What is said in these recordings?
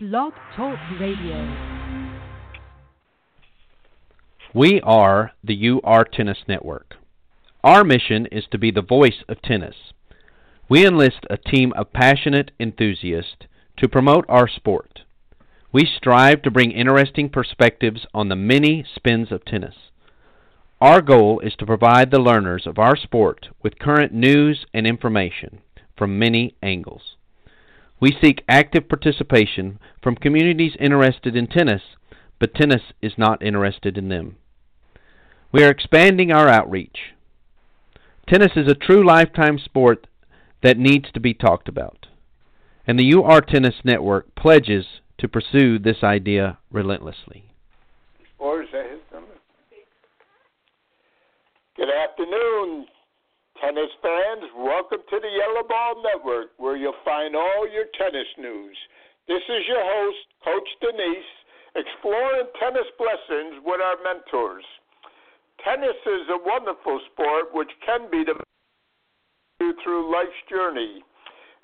Blog Talk Radio. We are the UR Tennis Network. Our mission is to be the voice of tennis. We enlist a team of passionate enthusiasts to promote our sport. We strive to bring interesting perspectives on the many spins of tennis. Our goal is to provide the learners of our sport with current news and information from many angles. We seek active participation from communities interested in tennis, but tennis is not interested in them. We are expanding our outreach. Tennis is a true lifetime sport that needs to be talked about, and the UR Tennis Network pledges to pursue this idea relentlessly. Or is that his number? Good afternoon, Tennis fans, welcome to the Yellow Ball Network, where you'll find all your tennis news. This is your host, Coach Danise, exploring tennis blessings with our mentors. Tennis is a wonderful sport which can be the through life's journey,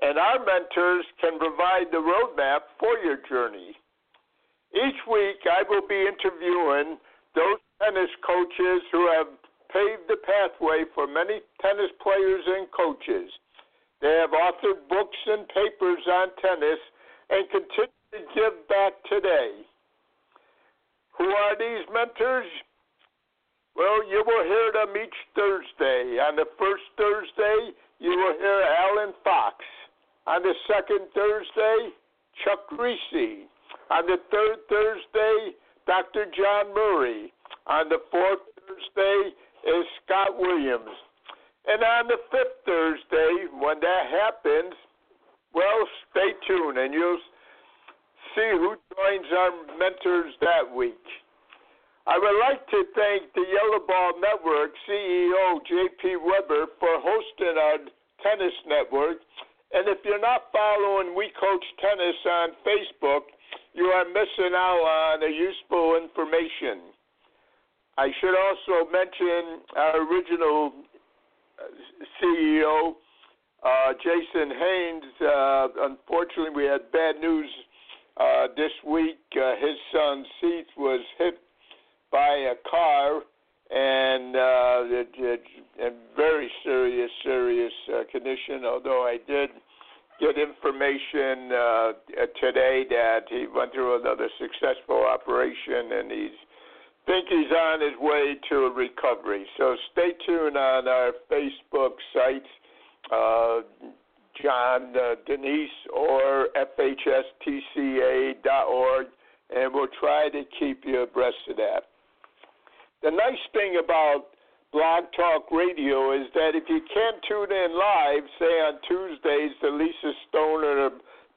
and our mentors can provide the roadmap for your journey. Each week, I will be interviewing those tennis coaches who have paved the pathway for many tennis players and coaches. They have authored books and papers on tennis and continue to give back today. Who are these mentors? Well, you will hear them each Thursday. On the first Thursday, you will hear Alan Fox. On the second Thursday, Chuck Kriese. On the third Thursday, Dr. John Murray. On the fourth Thursday, is Scott Williams. And on the fifth Thursday, when that happens, well, stay tuned and you'll see who joins our mentors that week. I would like to thank the Yellow Ball Network CEO JP Weber for hosting our tennis network. And if you're not following We Coach Tennis on Facebook, you are missing out on useful information. I should also mention our original uh, CEO, uh, Jason Haynes. Uh, unfortunately, we had bad news uh, this week. Uh, his son, Seth, was hit by a car and uh, it, it, in very serious, serious condition. Although I did get information today that he went through another successful operation and he's think he's on his way to a recovery. So stay tuned on our Facebook sites, uh, John uh, Danise or FHSTCA.org, and we'll try to keep you abreast of that. The nice thing about Blog Talk Radio is that if you can't tune in live, say on Tuesdays, the Lisa Stoner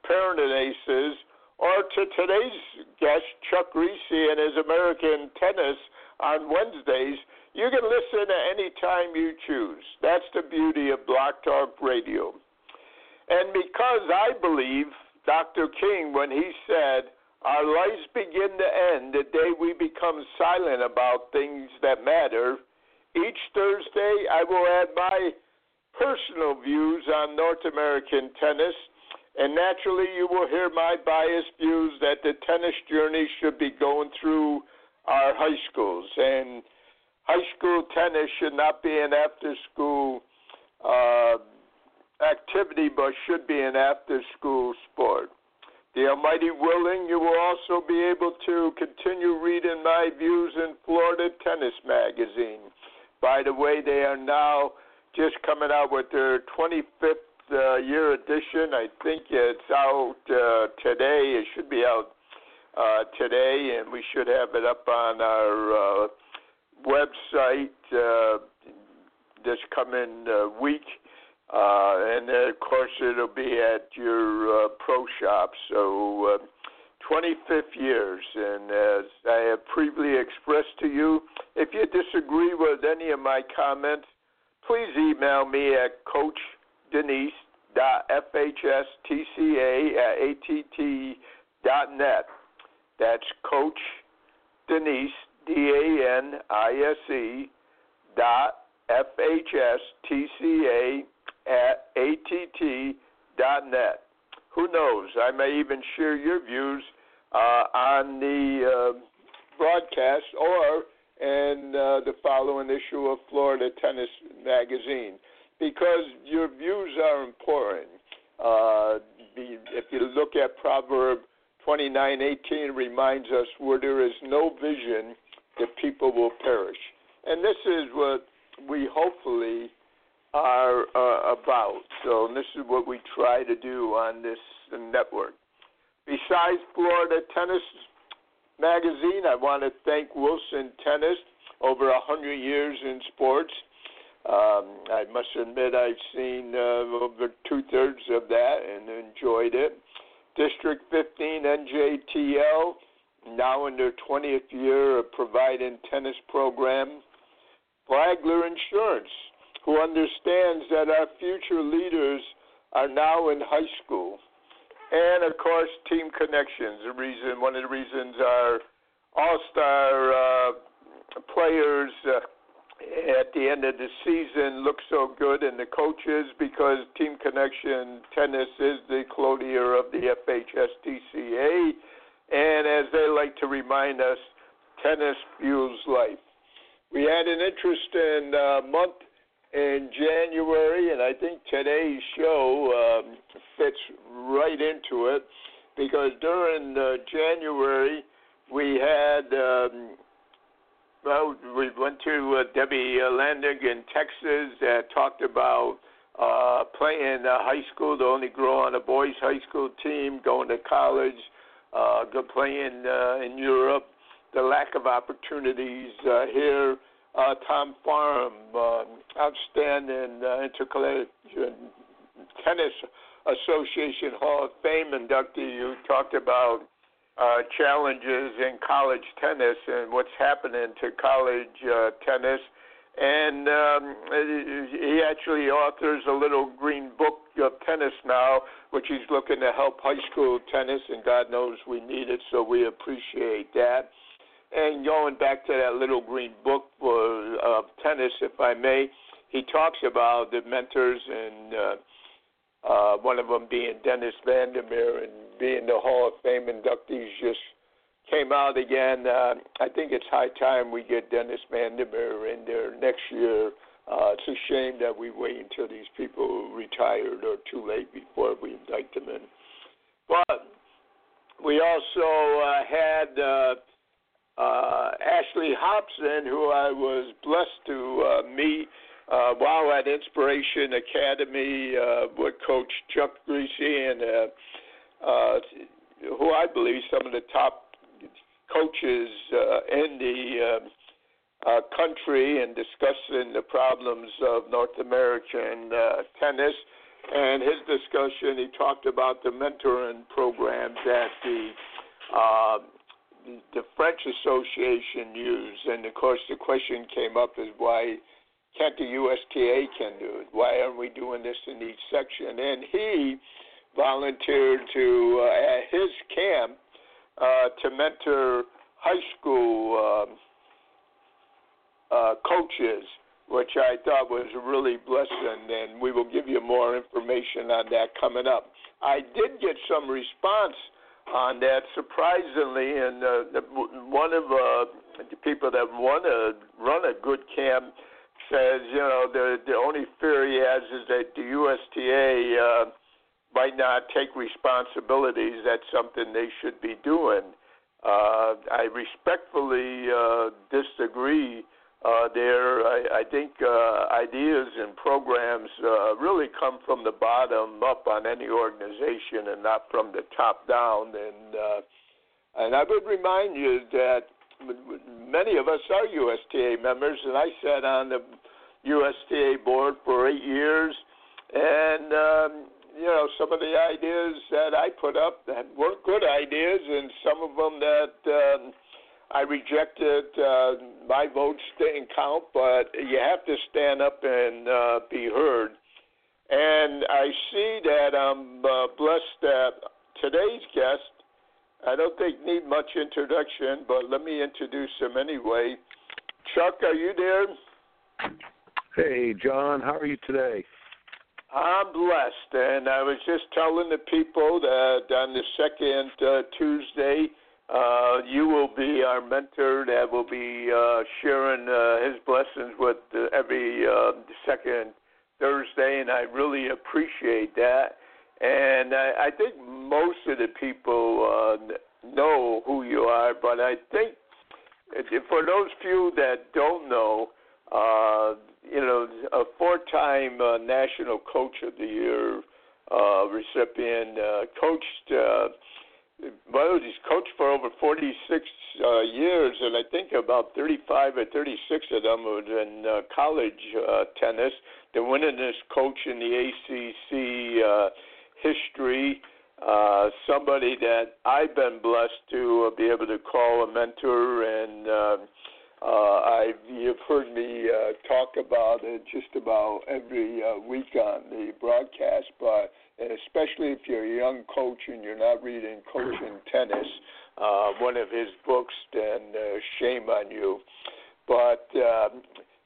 Parent Aces, or to today's guest, Chuck Kriese and his American Tennis on Wednesdays. You can listen at any time you choose. That's the beauty of Blog Talk Radio. And because I believe Dr. King, when he said, Our lives begin to end the day we become silent about things that matter, each Thursday I will add my personal views on North American tennis and naturally, you will hear my biased views that the tennis journey should be going through our high schools. And high school tennis should not be an after school uh, activity, but should be an after school sport. The Almighty willing, you will also be able to continue reading my views in Florida Tennis Magazine. By the way, they are now just coming out with their 25th uh, year edition. I think it's out uh, today. It should be out uh, today, and we should have it up on our uh, website uh, this coming uh, week. Uh, and then, of course, it'll be at your uh, pro shop. So, uh, 25th years. And as I have previously expressed to you, if you disagree with any of my comments, please email me at Coach Danise FHSTCA at ATT dot net. That's Coach Danise D A N I S E dot FHSTCA at ATT dot net. who knows? I may even share your views uh, on the uh, broadcast or in uh, the following issue of Florida Tennis Magazine because your views are important. Uh, if you look at Proverb 29:18, reminds us where there is no vision, the people will perish. And this is what we hopefully are uh, about. So this is what we try to do on this network. Besides Florida Tennis Magazine, I want to thank Wilson Tennis, over a hundred years in sports. Um, I must admit I've seen uh, over two thirds of that and enjoyed it. District 15 NJTL, now in their 20th year of providing tennis program. Flagler Insurance, who understands that our future leaders are now in high school. And of course, Team Connections. The reason, one of the reasons our all-star uh, players uh, at the end of the season look so good, and the coaches because Team Connection Tennis is the clothier of the FHSTCA, and as they like to remind us, tennis fuels life. We had an interesting uh, month in January, and I think today's show um, fits right into it because during uh, January we had um, well, we went to uh, Debbie Landig in Texas that talked about uh, playing uh, high school, the only girl on a boys' high school team, going to college, uh, playing uh, in Europe, the lack of opportunities uh, here. Uh, Tom Farm, uh, outstanding uh, intercollegiate tennis Association Hall of Fame inductee who talked about uh, challenges in college tennis and what's happening to college uh, tennis. And um, he actually authors a little green book of tennis now, which he's looking to help high school tennis, and God knows we need it, so we appreciate that. And going back to that little green book for uh, tennis, if I may, he talks about the mentors and uh, uh, one of them being Dennis van der Meer and being the Hall of Fame inductees just came out again. Uh, I think it's high time we get Dennis van der Meer in there next year. Uh, it's a shame that we wait until these people retired or too late before we indict them in. But we also uh, had uh, uh, Ashley Hobson, who I was blessed to uh, meet uh, while at Inspiration Academy uh, with Coach Chuck Kriese and uh, uh, who I believe some of the top coaches uh, in the uh, uh, country and discussing the problems of North American uh, tennis. And his discussion, he talked about the mentoring programs that the uh, the French Association used, and of course the question came up is why can't the USTA can do it? Why aren't we doing this in each section? And he volunteered to uh, at his camp uh, to mentor high school um, uh, coaches, which I thought was really blessing. And we will give you more information on that coming up. I did get some response on that, surprisingly, and uh, one of uh, the people that want to run a good camp says, you know, the the only fear he has is that the USTA uh, might not take responsibilities. That's something they should be doing. Uh, I respectfully uh, disagree. Uh, there, I, I think uh, ideas and programs uh, really come from the bottom up on any organization and not from the top down. And uh, and I would remind you that many of us are USTA members, and I sat on the USTA board for eight years, and um, you know some of the ideas that I put up that weren't good ideas, and some of them that um, I rejected. Uh, my votes didn't count, but you have to stand up and uh, be heard. And I see that I'm uh, blessed that today's guest I don't think need much introduction, but let me introduce him anyway. Chuck, are you there? Hey, John, how are you today? I'm blessed, and I was just telling the people that on the second uh, Tuesday, uh, you will be our mentor that will be uh, sharing uh, his blessings with uh, every uh, second Thursday, and I really appreciate that. And I, I think most of the people uh, know who you are, but I think for those few that don't know, uh, you know, a four-time uh, National Coach of the Year uh, recipient, uh, coached. Uh, well, he's coached for over 46 uh, years, and I think about 35 or 36 of them was in uh, college uh, tennis. The winningest coach in the ACC history. Uh, somebody that I've been blessed to uh, be able to call a mentor and. Uh, uh, I you've heard me uh, talk about it just about every uh, week on the broadcast, but and especially if you're a young coach and you're not reading Coaching Tennis, uh, one of his books, then uh, shame on you. But uh,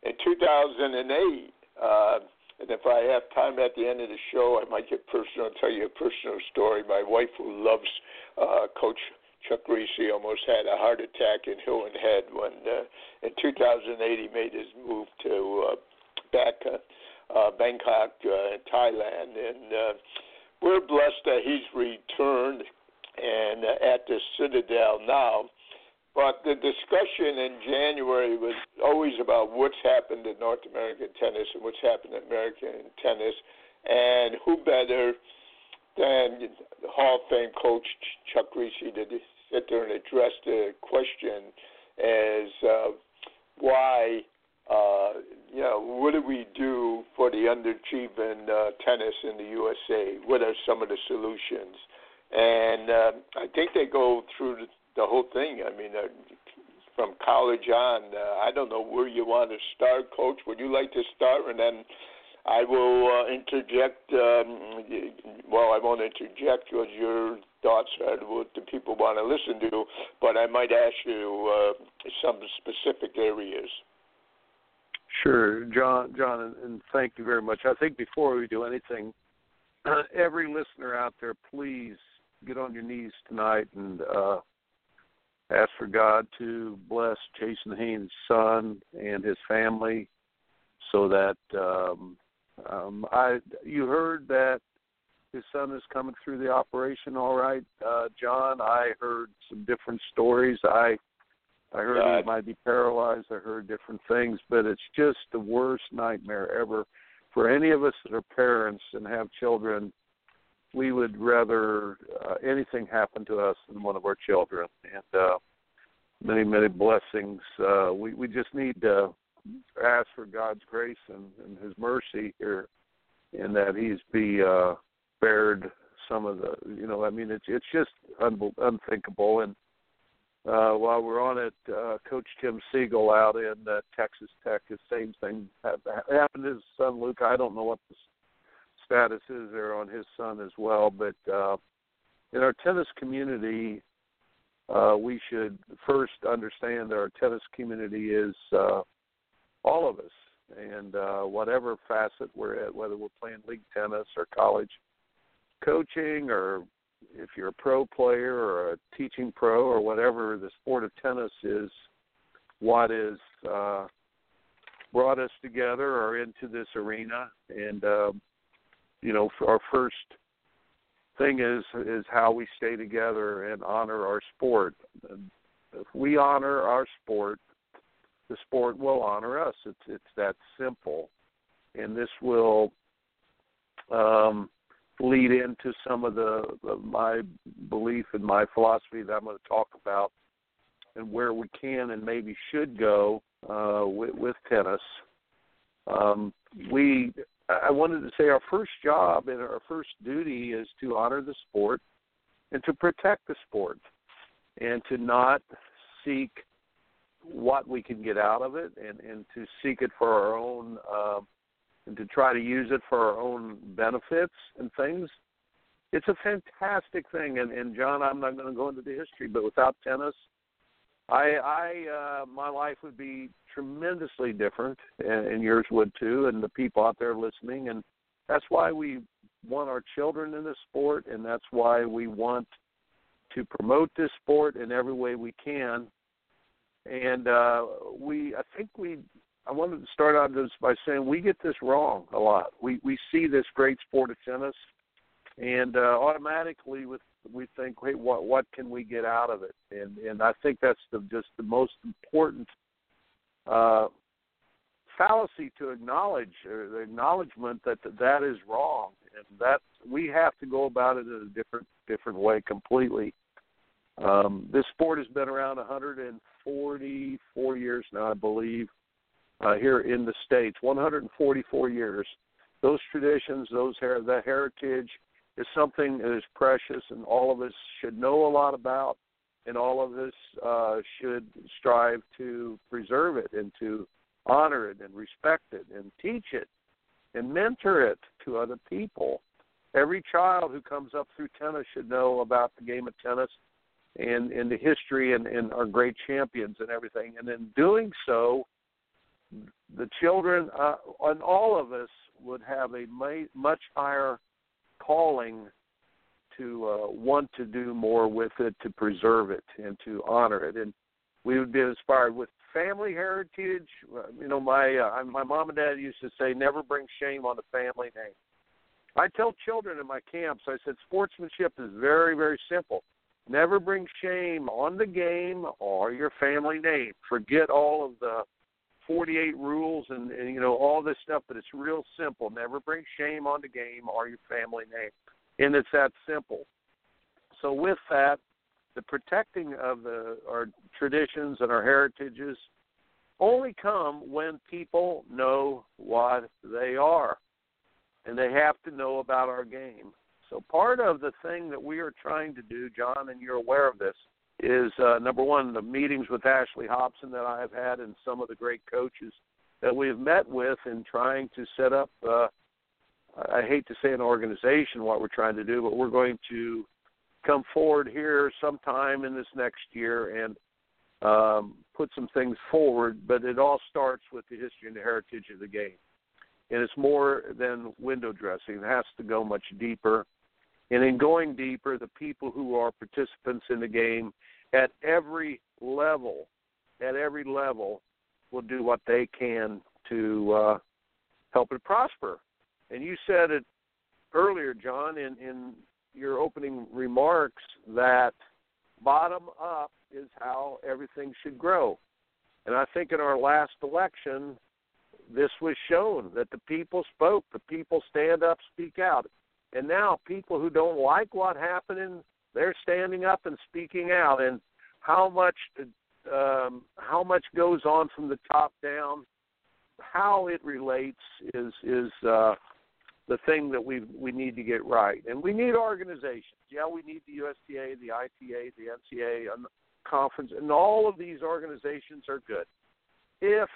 in 2008, uh, and if I have time at the end of the show, I might get personal and tell you a personal story. My wife, who loves uh, Coach Chuck Kriese almost had a heart attack in Hilton Head when uh, in 2008 he made his move to uh, back uh, uh, Bangkok uh, Thailand, and uh, we're blessed that he's returned and uh, at the Citadel now. But the discussion in January was always about what's happened in North American tennis and what's happened in American tennis, and who better than the Hall of Fame coach Chuck Kriese to sit there and address the question as uh, why, uh, you know, what do we do for the underachieving uh, tennis in the USA? What are some of the solutions? And uh, I think they go through the, the whole thing. I mean, uh, from college on, uh, I don't know where you want to start, Coach. Would you like to start, and then I will uh, interject. Um, well, I won't interject because your thoughts are what the people want to listen to, but I might ask you uh, some specific areas. Sure, John. John, and, thank you very much. I think before we do anything, every listener out there, please get on your knees tonight and uh, ask for God to bless Jason Haynes' son and his family, so that um, um, I you heard that his son is coming through the operation all right, uh, John. I heard some different stories. I I heard God. he might be paralyzed. I heard different things, but it's just the worst nightmare ever for any of us that are parents and have children. We would rather uh, anything happen to us than one of our children, and uh, many many blessings. Uh, we we just need to ask for God's grace and, and His mercy here, and that He's be uh, spared some of the. You know, I mean, it's it's just un- unthinkable. And uh, while we're on it, uh, Coach Tim Siegel out in uh, Texas Tech, the same thing happened to his son Luke. I don't know what the status is there on his son as well, but uh, in our tennis community, uh, we should first understand that our tennis community is uh, all of us, and uh, whatever facet we're at, whether we're playing league tennis or college coaching, or if you're a pro player or a teaching pro or whatever, the sport of tennis is what is uh, brought us together or into this arena. And uh, you know, our first thing is is how we stay together and honor our sport. If we honor our sport, the sport will honor us. It's it's that simple, and this will um, lead into some of the, the my belief and my philosophy that I'm going to talk about, and where we can and maybe should go uh, with, with tennis. Um, we I wanted to say our first job and our first duty is to honor the sport and to protect the sport and to not seek what we can get out of it and, and to seek it for our own uh, and to try to use it for our own benefits and things. It's a fantastic thing, and, and John, I'm not going to go into the history, but without tennis, I, I, uh, my life would be tremendously different, and, and yours would too, and the people out there listening. And that's why we want our children in this sport, and that's why we want to promote this sport in every way we can. And uh, we, I think we, I wanted to start out just by saying we get this wrong a lot. We we see this great sport of tennis, and uh, automatically with we think, hey, what what can we get out of it? And and I think that's the just the most important uh, fallacy to acknowledge or the acknowledgement that that is wrong, and that we have to go about it in a different different way completely. Um, this sport has been around 144 years now, I believe, uh, here in the states. 144 years. Those traditions, those her- that heritage, is something that is precious, and all of us should know a lot about, and all of us uh, should strive to preserve it and to honor it and respect it and teach it and mentor it to other people. Every child who comes up through tennis should know about the game of tennis and, and the history and, and our great champions and everything. And in doing so, the children uh, and all of us would have a much higher calling to uh, want to do more with it, to preserve it, and to honor it. And we would be inspired with family heritage. Uh, you know, my uh, my mom and dad used to say, "Never bring shame on the family name." I tell children in my camps, I said, sportsmanship is very, very simple. Never bring shame on the game or your family name. Forget all of the 48 rules and, and you know all this stuff, but it's real simple. Never bring shame on the game or your family name, and it's that simple. So with that, the protecting of the our traditions and our heritages only come when people know what they are, and they have to know about our game. So part of the thing that we are trying to do, John, and you're aware of this, is uh, number one the meetings with Ashley Hobson that I have had and some of the great coaches that we've met with in trying to set up. Uh, I hate to say an organization what we're trying to do, but we're going to come forward here sometime in this next year and um, put some things forward. But it all starts with the history and the heritage of the game, and it's more than window dressing. It has to go much deeper. And in going deeper, the people who are participants in the game at every level, at every level, will do what they can to uh, help it prosper. And you said it earlier, John, in, in your opening remarks that bottom up is how everything should grow. And I think in our last election, this was shown that the people spoke, the people stand up, speak out. And now people who don't like what happened, they're standing up and speaking out. And how much um, how much goes on from the top down, how it relates is is uh, the thing that we we need to get right. And we need organizations. Yeah, we need the USTA, the ITA, the NCA, and conference, and all of these organizations are good. If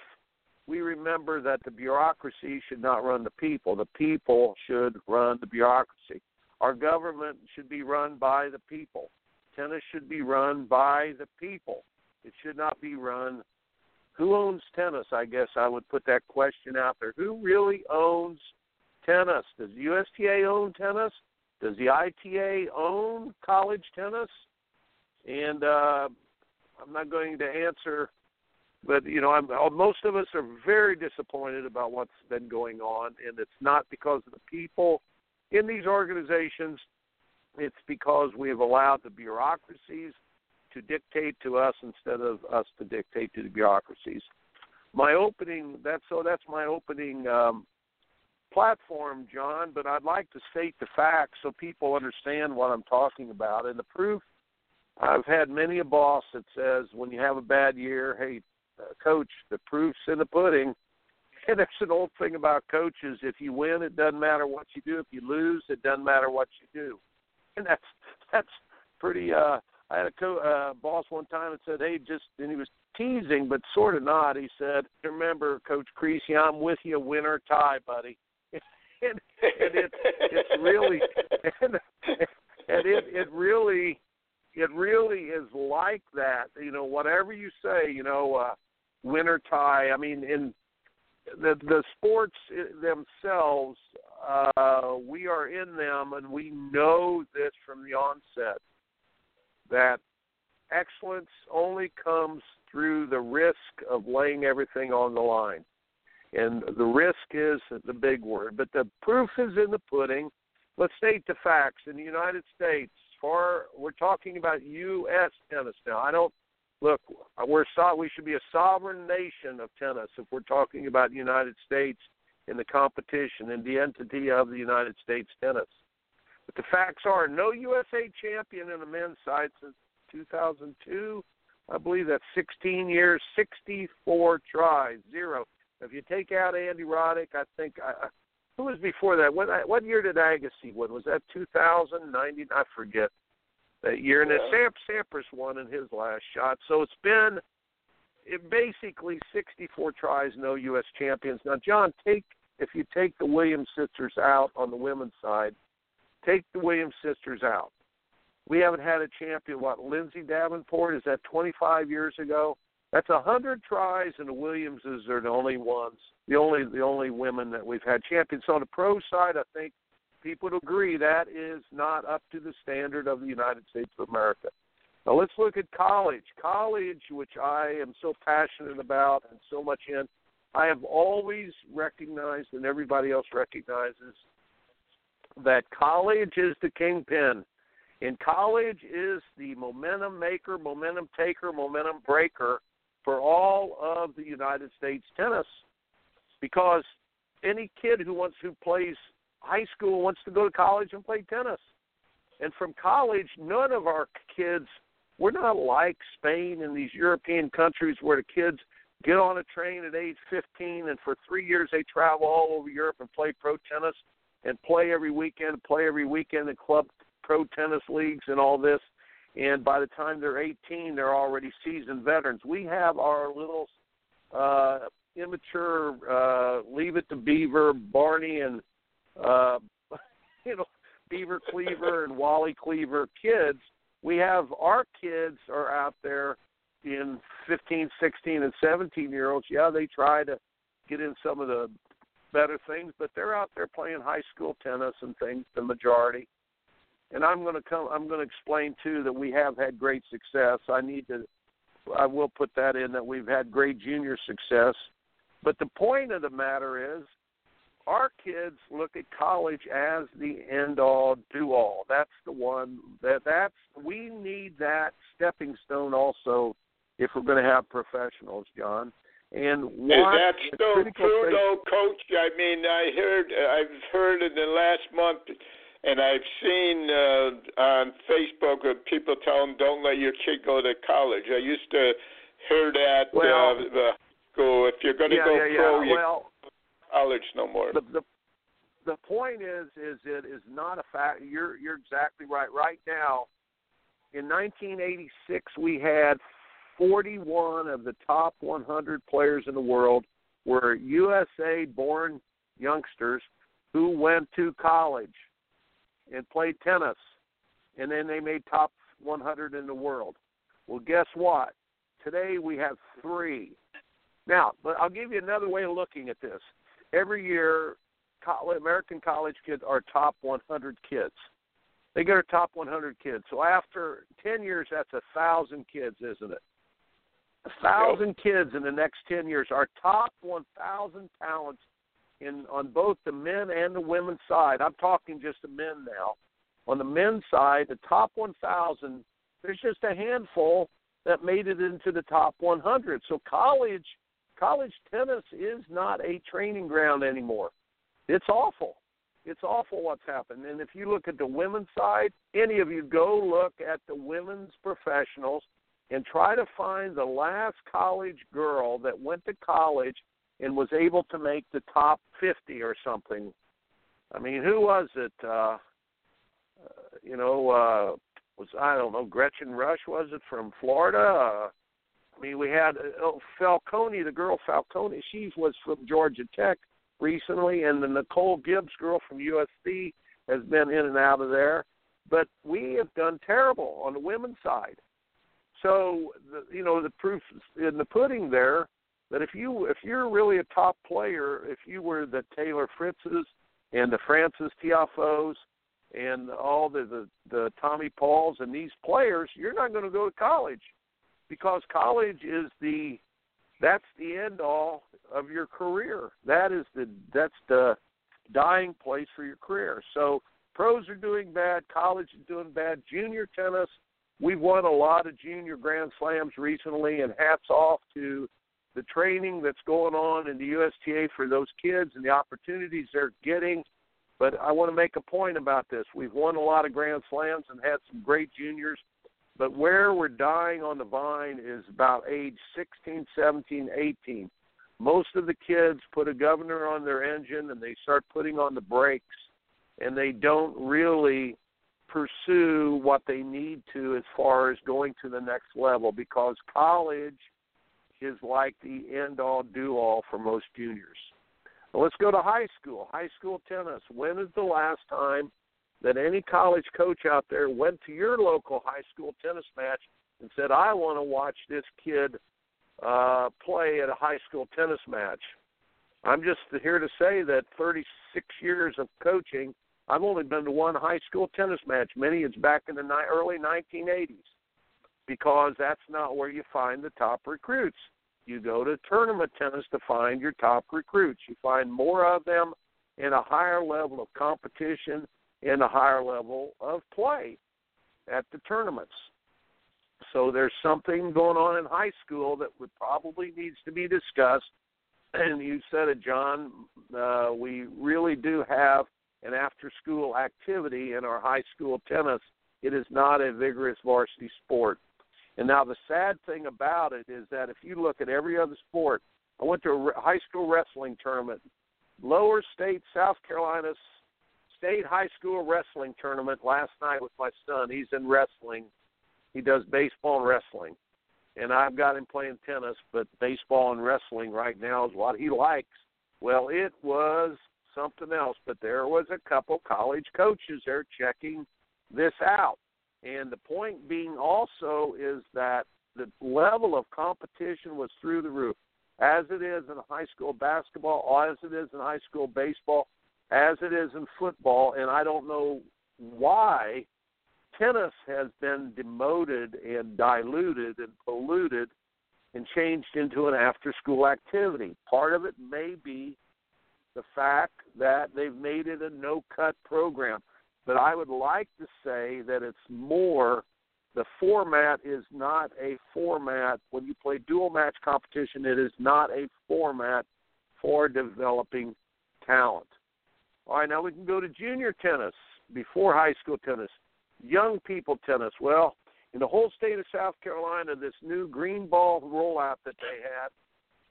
we remember that the bureaucracy should not run the people. The people should run the bureaucracy. Our government should be run by the people. Tennis should be run by the people. It should not be run. Who owns tennis? I guess I would put that question out there. Who really owns tennis? Does the USTA own tennis? Does the ITA own college tennis? And uh, I'm not going to answer but you know, I'm, uh, most of us are very disappointed about what's been going on, and it's not because of the people in these organizations. It's because we have allowed the bureaucracies to dictate to us instead of us to dictate to the bureaucracies. My opening that's so that's my opening um, platform, John. But I'd like to state the facts so people understand what I'm talking about. And the proof, I've had many a boss that says when you have a bad year, hey, uh, coach, the proof's in the pudding. And there's an old thing about coaches: if you win, it doesn't matter what you do. If you lose, it doesn't matter what you do. And that's that's pretty. uh I had a co- uh, boss one time that said, "Hey, just," and he was teasing, but sort of not. He said, "Remember, Coach Kriese, I'm with you, win or tie, buddy." and, and it's it's really and, and it it really it really is like that. You know, whatever you say, you know, uh, win or tie. I mean, in the the sports themselves, uh, we are in them, and we know this from the onset that excellence only comes through the risk of laying everything on the line. And the risk is the big word, but the proof is in the pudding. Let's state the facts. In the United States, far we're talking about U.S. tennis now. I don't look. We're so, we should be a sovereign nation of tennis if we're talking about the United States in the competition and the entity of the United States tennis. But the facts are no USA champion in the men's side since 2002. I believe that's 16 years, 64 tries, zero. If you take out Andy Roddick, I think I, who was before that? What what year did Agassi win? Was that 2090? I forget that year. And yeah. Sam Sampras won in his last shot. So it's been it basically 64 tries, no U.S. champions. Now, John, take if you take the Williams sisters out on the women's side, take the Williams sisters out. We haven't had a champion. What Lindsay Davenport is that 25 years ago? That's hundred tries, and the Williamses are the only ones, the only the only women that we've had champions. So on the pro side, I think people would agree that is not up to the standard of the United States of America. Now let's look at college. College, which I am so passionate about and so much in, I have always recognized, and everybody else recognizes, that college is the kingpin. And college is the momentum maker, momentum taker, momentum breaker for all of the United States tennis because any kid who wants who plays high school wants to go to college and play tennis. And from college, none of our kids we're not like Spain and these European countries where the kids get on a train at age 15 and for 3 years they travel all over Europe and play pro tennis and play every weekend, play every weekend in club pro tennis leagues and all this and by the time they're 18, they're already seasoned veterans. We have our little uh, immature, uh, leave it to Beaver, Barney, and uh, you know Beaver Cleaver and Wally Cleaver kids. We have our kids are out there in 15, 16, and 17 year olds. Yeah, they try to get in some of the better things, but they're out there playing high school tennis and things. The majority and I'm going to come. I'm going to explain too that we have had great success. I need to. I will put that in that we've had great junior success. But the point of the matter is, our kids look at college as the end all, do all. That's the one that that's we need that stepping stone also if we're going to have professionals, John. And is that still true, though, Coach? I mean, I heard I've heard in the last month and I've seen uh, on Facebook of people telling don't let your kid go to college. I used to hear that well, uh, the school if you're going to yeah, go yeah, pro, yeah. you well, college no more. The, the the point is is it is not a fact. You're you're exactly right. Right now, in 1986, we had 41 of the top 100 players in the world were USA born youngsters who went to college and played tennis, and then they made top 100 in the world. Well, guess what? Today we have three. Now, but I'll give you another way of looking at this. Every year, American college kids are top 100 kids. They get our top 100 kids. So after 10 years, that's a thousand kids, isn't it? A thousand kids in the next 10 years. Our top 1,000 talents in on both the men and the women's side. I'm talking just the men now. On the men's side, the top 1,000, there's just a handful that made it into the top 100. So college, college tennis is not a training ground anymore. It's awful. It's awful what's happened. And if you look at the women's side, any of you go look at the women's professionals and try to find the last college girl that went to college and was able to make the top 50 or something. I mean, who was it? Uh, uh, you know, uh, was I don't know Gretchen Rush was it from Florida? Uh, I mean, we had uh, oh, Falconi, the girl Falconi. She was from Georgia Tech recently, and the Nicole Gibbs girl from USC has been in and out of there. But we have done terrible on the women's side. So, the, you know, the proof in the pudding there But if you if you're really a top player, if you were the Taylor Fritzes and the Frances Tiafoes and all the, the the Tommy Pauls and these players, you're not going to go to college because college is the that's the end all of your career. That is the that's the dying place for your career. So pros are doing bad, college is doing bad, junior tennis. We've won a lot of junior grand slams recently, and hats off to the training that's going on in the USTA for those kids and the opportunities they're getting. But I want to make a point about this. We've won a lot of grand slams and had some great juniors but where we're dying on the vine is about age 16, 17, 18. Most of the kids put a governor on their engine and they start putting on the brakes, and they don't really pursue what they need to as far as going to the next level because college is like the end all do all for most juniors. Let's go to high school. High school tennis. When is the last time that any college coach out there went to your local high school tennis match and said, I want to watch this kid uh, play at a high school tennis match. I'm just here to say that 36 years of coaching, I've only been to one high school tennis match. Many it's back in the ni- early 1980s, because that's not where you find the top recruits. You go to tournament tennis to find your top recruits. You find more of them in a higher level of competition in a higher level of play at the tournaments. So there's something going on in high school that would probably needs to be discussed. And you said it, John. Uh, we really do have an after-school activity in our high school tennis. It is not a vigorous varsity sport. And now the sad thing about it is that if you look at every other sport, I went to a high school wrestling tournament. Lower State, South Carolina state high school wrestling tournament last night with my son. He's in wrestling. He does baseball and wrestling. And I've got him playing tennis, but baseball and wrestling right now is what he likes. Well, it was something else, but there was a couple college coaches there checking this out. And the point being also is that the level of competition was through the roof, as it is in high school basketball, as it is in high school baseball, as it is in football, and I don't know why tennis has been demoted and diluted and polluted and changed into an after school activity. Part of it may be the fact that they've made it a no cut program. But I would like to say that it's more the format is not a format when you play dual match competition it is not a format for developing talent all right, now we can go to junior tennis before high school tennis, young people tennis. Well, in the whole state of South Carolina, this new green ball rollout that they had,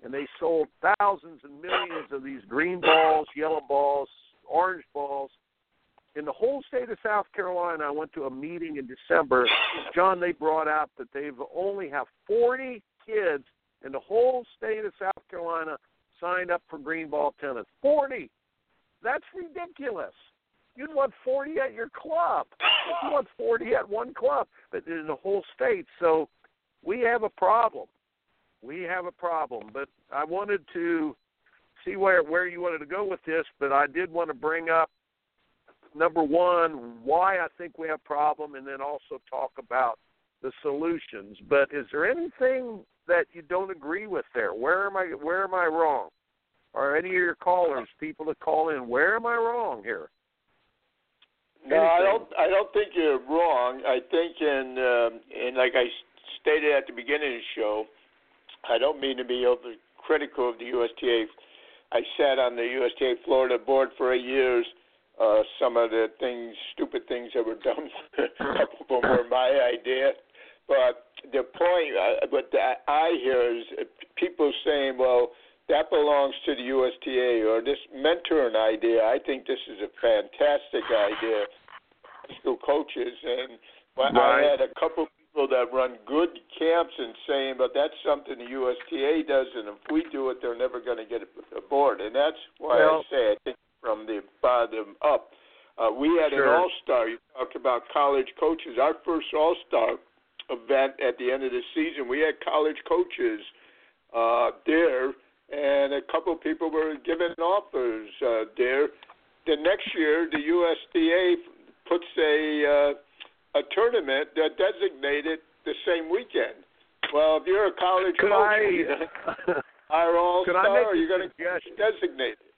and they sold thousands and millions of these green balls, yellow balls, orange balls. In the whole state of South Carolina, I went to a meeting in December. John, they brought out that they've only have 40 kids in the whole state of South Carolina signed up for green ball tennis. 40. That's ridiculous. You'd want 40 at your club. You want 40 at one club, but in the whole state. So we have a problem. We have a problem. But I wanted to see where where you wanted to go with this, but I did want to bring up number one why I think we have a problem, and then also talk about the solutions. But is there anything that you don't agree with there? Where am I where am I wrong? Or any of your callers, people that call in, where am I wrong here? No, I don't. I don't think you're wrong. I think, in um, and like I stated at the beginning of the show, I don't mean to be over critical of the USTA. I sat on the USTA Florida board for eight years. Uh, some of the things, stupid things that were done, couple of them were my idea. But the point, uh, what I hear is people saying, "Well, that belongs to the USTA or this mentoring idea. I think this is a fantastic idea. School coaches and right. I had a couple people that run good camps and saying, but that's something the USTA does, and if we do it, they're never going to get aboard. And that's why well, I say I think from the bottom up. Uh, we had sure. an All Star. You talked about college coaches. Our first All Star event at the end of the season, we had college coaches uh, there, a couple of people were given offers uh, there. The next year, the USTA puts a uh, a tournament that designated the same weekend. Well, if you're a college Could coach, I- you are all Could I star. make a you're going to suggestion? designate it.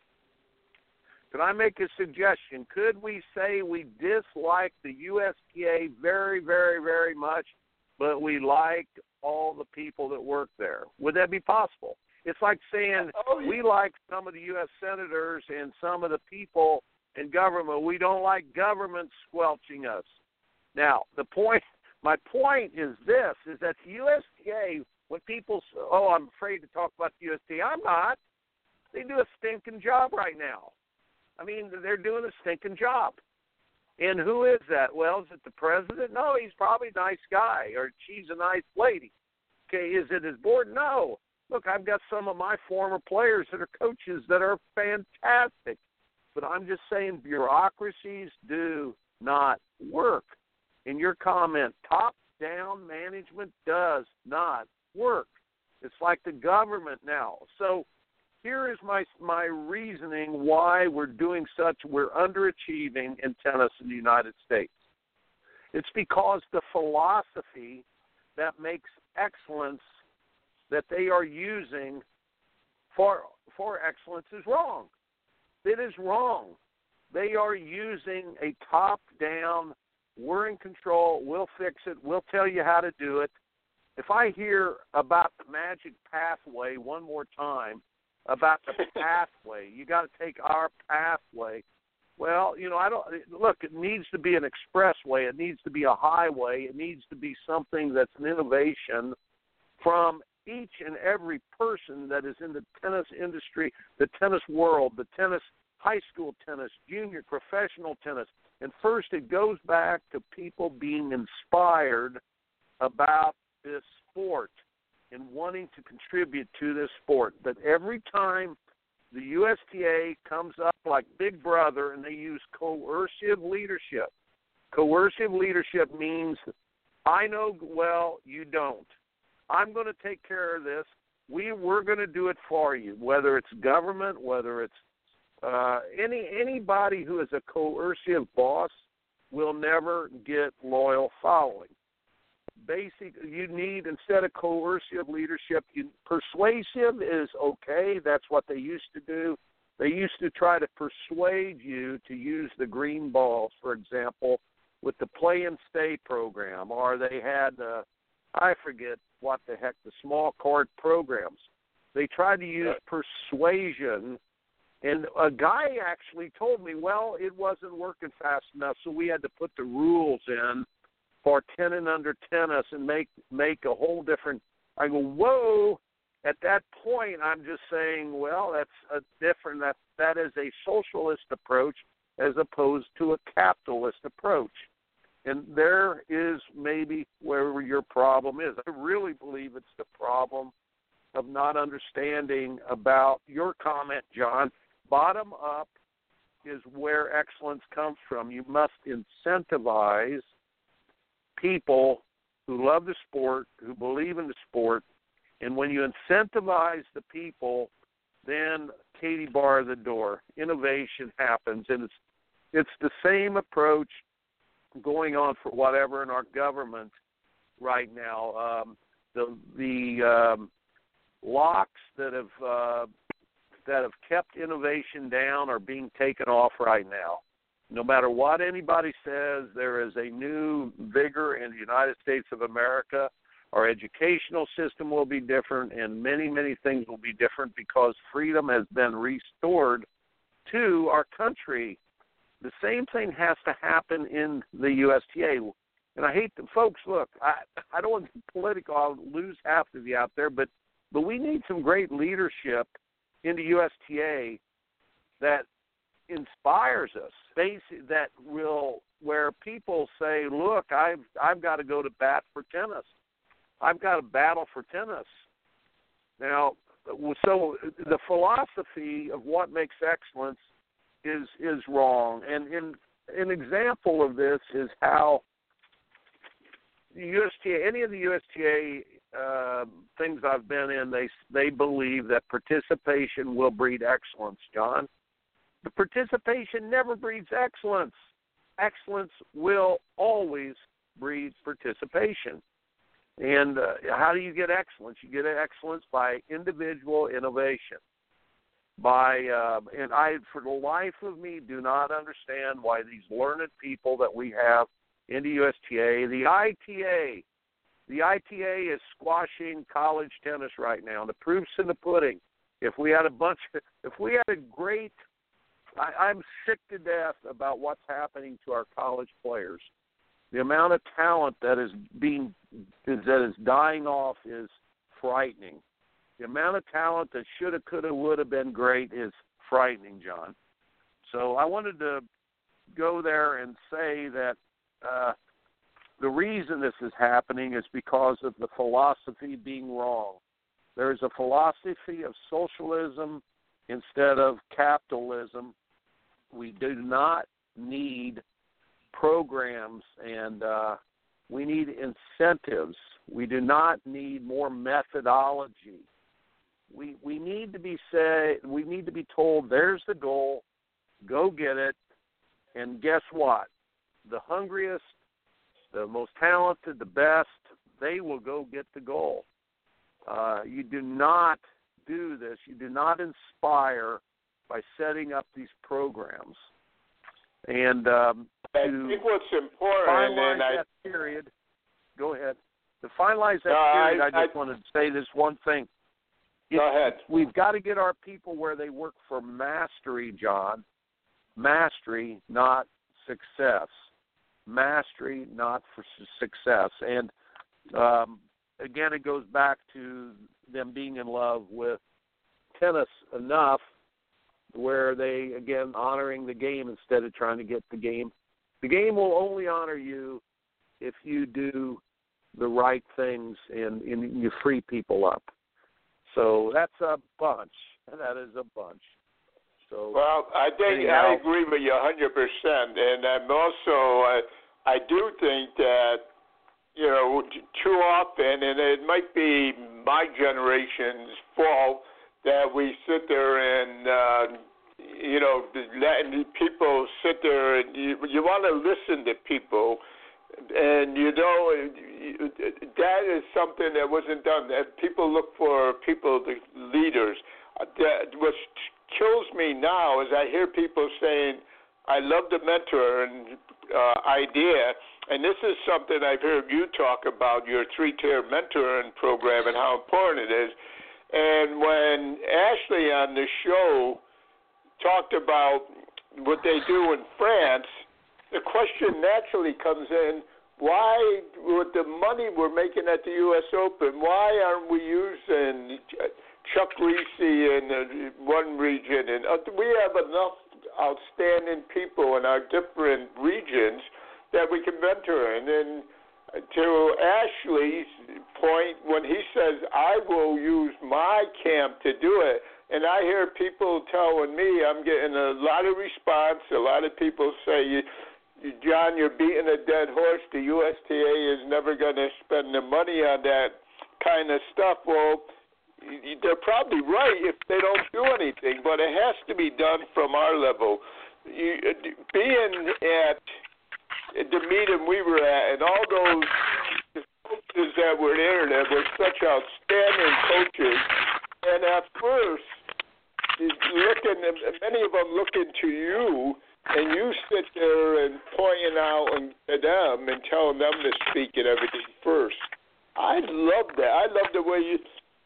Could I make a suggestion? Could we say we dislike the USTA very, very, very much, but we like all the people that work there? Would that be possible? It's like saying oh, oh, yeah. we like some of the U.S. senators and some of the people in government. We don't like government squelching us. Now, the point, my point is this: is that the USTA, when people, s- oh, I'm afraid to talk about the USTA. I'm not. They do a stinking job right now. I mean, they're doing a stinking job. And who is that? Well, is it the president? No, he's probably a nice guy, or she's a nice lady. Okay, is it his board? No. Look, I've got some of my former players that are coaches that are fantastic. But I'm just saying bureaucracies do not work. In your comment, top down management does not work. It's like the government now. So here is my my reasoning why we're doing such we're underachieving in tennis in the United States. It's because the philosophy that makes excellence that they are using for for excellence is wrong. It is wrong. They are using a top down, we're in control, we'll fix it, we'll tell you how to do it. If I hear about the magic pathway one more time, about the pathway, you got to take our pathway. Well, you know, I don't look. It needs to be an expressway. It needs to be a highway. It needs to be something that's an innovation from each and every person that is in the tennis industry, the tennis world, the tennis high school tennis, junior professional tennis. And first, it goes back to people being inspired about this sport and wanting to contribute to this sport. That every time the USTA comes up like Big Brother and they use coercive leadership, coercive leadership means I know well, you don't. I'm going to take care of this. We we're going to do it for you, whether it's government, whether it's uh, any anybody who is a coercive boss will never get loyal following. Basic, you need instead of coercive leadership, you, persuasive is okay. That's what they used to do. They used to try to persuade you to use the green balls, for example, with the play and stay program, or they had uh, I forget what the heck the small court programs. They tried to use persuasion and a guy actually told me, well, it wasn't working fast enough, so we had to put the rules in for ten and under tennis and make make a whole different. I go, whoa! At that point, I'm just saying, well, that's a different. That that is a socialist approach as opposed to a capitalist approach. And there is maybe where your problem is. I really believe it's the problem of not understanding about your comment, John. Bottom up is where excellence comes from. You must incentivize people who love the sport, who believe in the sport, and when you incentivize the people, then Katie bar the door. Innovation happens, and it's it's the same approach going on for whatever in our government right now. Um, the the um, locks that have uh, that have kept innovation down are being taken off right now. No matter what anybody says, there is a new vigor in the United States of America. Our educational system will be different, and many, many things will be different because freedom has been restored to our country. The same thing has to happen in the USTA. And I hate the folks. Look, I I don't want to be political. I'll lose half of you out there, but but we need some great leadership in the USTA that inspires us. Basic, that will where people say, "Look, I've I've got to go to bat for tennis. I've got to battle for tennis." Now, so the philosophy of what makes excellence is is wrong. And an example of this is how the USTA, any of the USTA uh, things things I've been in, they they believe that participation will breed excellence. John, the participation never breeds excellence. Excellence will always breed participation. And uh, how do you get excellence? You get excellence by individual innovation. By uh, and I, for the life of me, do not understand why these learned people that we have in the USTA, the ITA, the ITA is squashing college tennis right now. The proof's in the pudding. If we had a bunch, of, if we had a great, I, I'm sick to death about what's happening to our college players the amount of talent that is being that is dying off is frightening. The amount of talent that shoulda, coulda, woulda been great is frightening, John. So I wanted to go there and say that uh, the reason this is happening is because of the philosophy being wrong. There is a philosophy of socialism instead of capitalism. We do not need programs and uh, we need incentives. We do not need more methodology. We we need to be say we need to be told there's the goal, go get it, and guess what? The hungriest, the most talented, the best, they will go get the goal. Uh, you do not do this. You do not inspire by setting up these programs. And um, I think what's important, finalize and I, that period. Go ahead. To finalize that No, period, I- I, just I- wanted to say this one thing. Go ahead. We've got to get our people where they work for mastery, John. Mastery, not success. Mastery, not for success. And um, again, it goes back to them being in love with tennis enough where they again honoring the game instead of trying to get the game. The game will only honor you if you do the right things and, and you free people up. So that's a bunch. That is a bunch. So Well, I think Anyhow. I agree with you a hundred percent, and I'm also I, I do think that you know too often, and it might be my generation's fault that we sit there and uh, you know letting people sit there and you, you want to listen to people. And you know that is something that wasn't done. That people look for people, the leaders. That what kills me now is I hear people saying, "I love the mentor and uh, idea," and this is something I've heard you talk about your three-tier mentoring program and how important it is. And when Ashley on the show talked about what they do in France, the question naturally comes in why, with the money we're making at the U.S. Open, why aren't we using Chuck Kriese in one region? And uh, we have enough outstanding people in our different regions that we can mentor. And then to Ashley's point, when he says, I will use my camp to do it, and I hear people telling me, I'm getting a lot of response. A lot of people say, John, you're beating a dead horse. The USTA is never going to spend the money on that kind of stuff. Well, they're probably right if they don't do anything, but it has to be done from our level. You, uh, being at the meeting we were at, and all those coaches that were there that were such outstanding coaches, and at first, looking, many of them looking to you, and you sit there and pointing out and, to them and telling them to speak and everything first. I love that. I love the way you,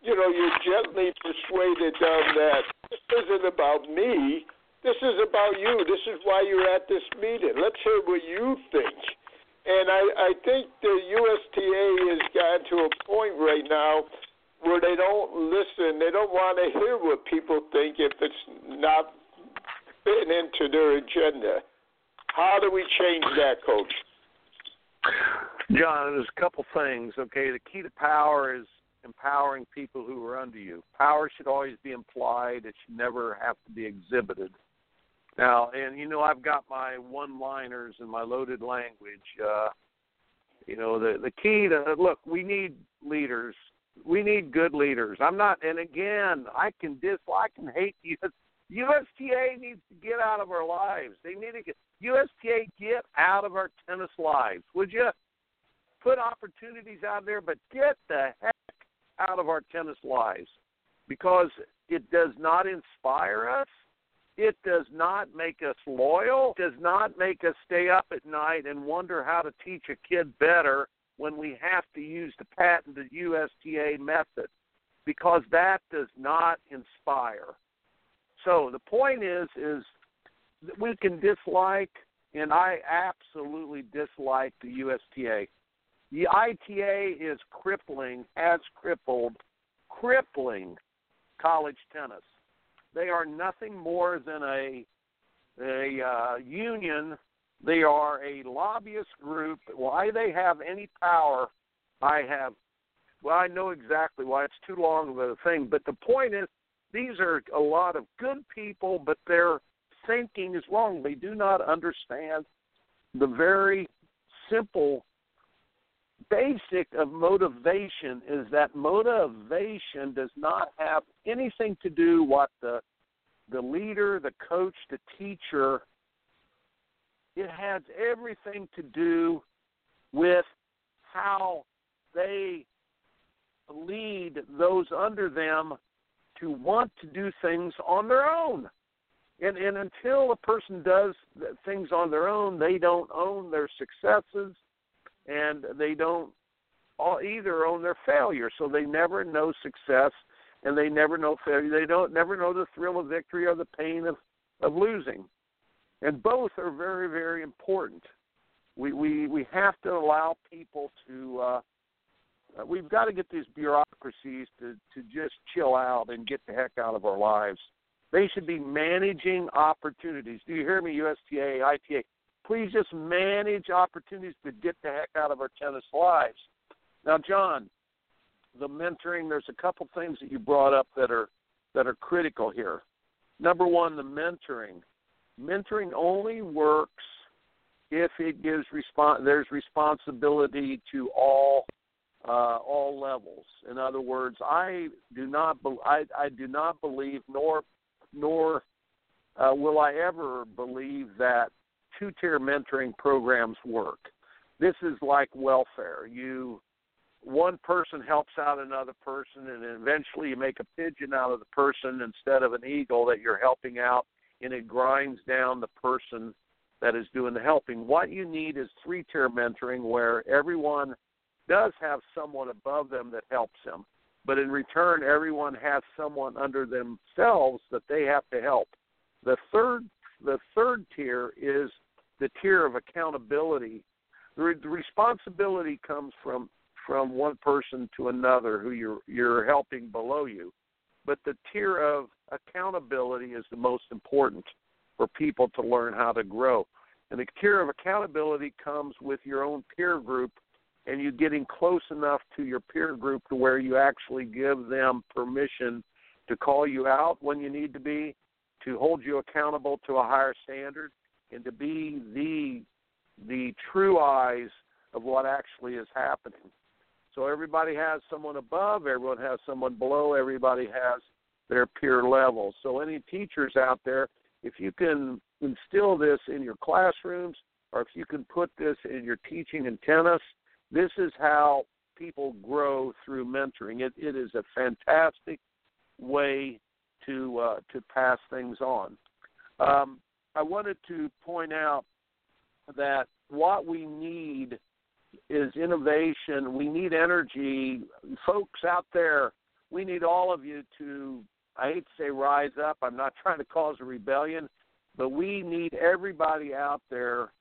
you know, you gently persuaded them that this isn't about me. This is about you. This is why you're at this meeting. Let's hear what you think. And I, I think the USTA has gotten to a point right now where they don't listen. They don't want to hear what people think if it's not fitting into their agenda. How do we change that, Coach? John, there's a couple things. Okay, the key to power is empowering people who are under you. Power should always be implied. It should never have to be exhibited. Now, and you know, I've got my one-liners and my loaded language. Uh, you know, the the key to look, we need leaders. we need good leaders. I'm not, and again, I can dislike and hate you. USTA needs to get out of our lives. They need to get USTA get out of our tennis lives. Would you put opportunities out there, but get the heck out of our tennis lives because it does not inspire us. It does not make us loyal. It does not make us stay up at night and wonder how to teach a kid better when we have to use the patented USTA method because that does not inspire. So the point is is we can dislike and I absolutely dislike the USTA. The ITA is crippling, has crippled, crippling college tennis. They are nothing more than a a uh, union they are a lobbyist group. Why they have any power, I have. Well, I know exactly why. It's too long of a thing. But the point is, these are a lot of good people, but their thinking is wrong. They do not understand the very simple basic of motivation is that motivation does not have anything to do what the the leader, the coach, the teacher it has everything to do with how they lead those under them to want to do things on their own. And and until a person does things on their own, they don't own their successes and they don't either own their failure. So they never know success and they never know failure. They don't never know the thrill of victory or the pain of of losing and both are very very important. We we we have to allow people to. Uh, uh, we've got to get these bureaucracies to to just chill out and get the heck out of our lives. They should be managing opportunities. Do you hear me, USTA, ITA? Please just manage opportunities to get the heck out of our tennis lives. Now, John, the mentoring. There's a couple things that you brought up that are that are critical here. Number one, the mentoring mentoring only works if it gives respons- there's responsibility to all uh, all levels. In other words, I do not be- I, I do not believe nor nor uh, will I ever believe that two tier mentoring programs work. This is like welfare. You one person helps out another person and eventually you make a pigeon out of the person instead of an eagle that you're helping out and it grinds down the person that is doing the helping. What you need is three tier mentoring where everyone does have someone above them that helps them, but in return, everyone has someone under themselves that they have to help. The third, the third tier is the tier of accountability. The, re- the responsibility comes from from one person to another who you're you're helping below you, but the tier of accountability is the most important for people to learn how to grow. And the tier of accountability comes with your own peer group and you're getting close enough to your peer group to where you actually give them permission to call you out when you need to be, to hold you accountable to a higher standard, and to be the the true eyes of what actually is happening. So everybody has someone above, everyone has someone below, everybody has their peer level. So, any teachers out there, if you can instill this in your classrooms or if you can put this in your teaching in tennis, this is how people grow through mentoring. It, it is a fantastic way to uh, to pass things on. Um, I wanted to point out that what we need is innovation. We need energy. Folks out there, we need all of you to I hate to say rise up. I'm not trying to cause a rebellion, but we need everybody out there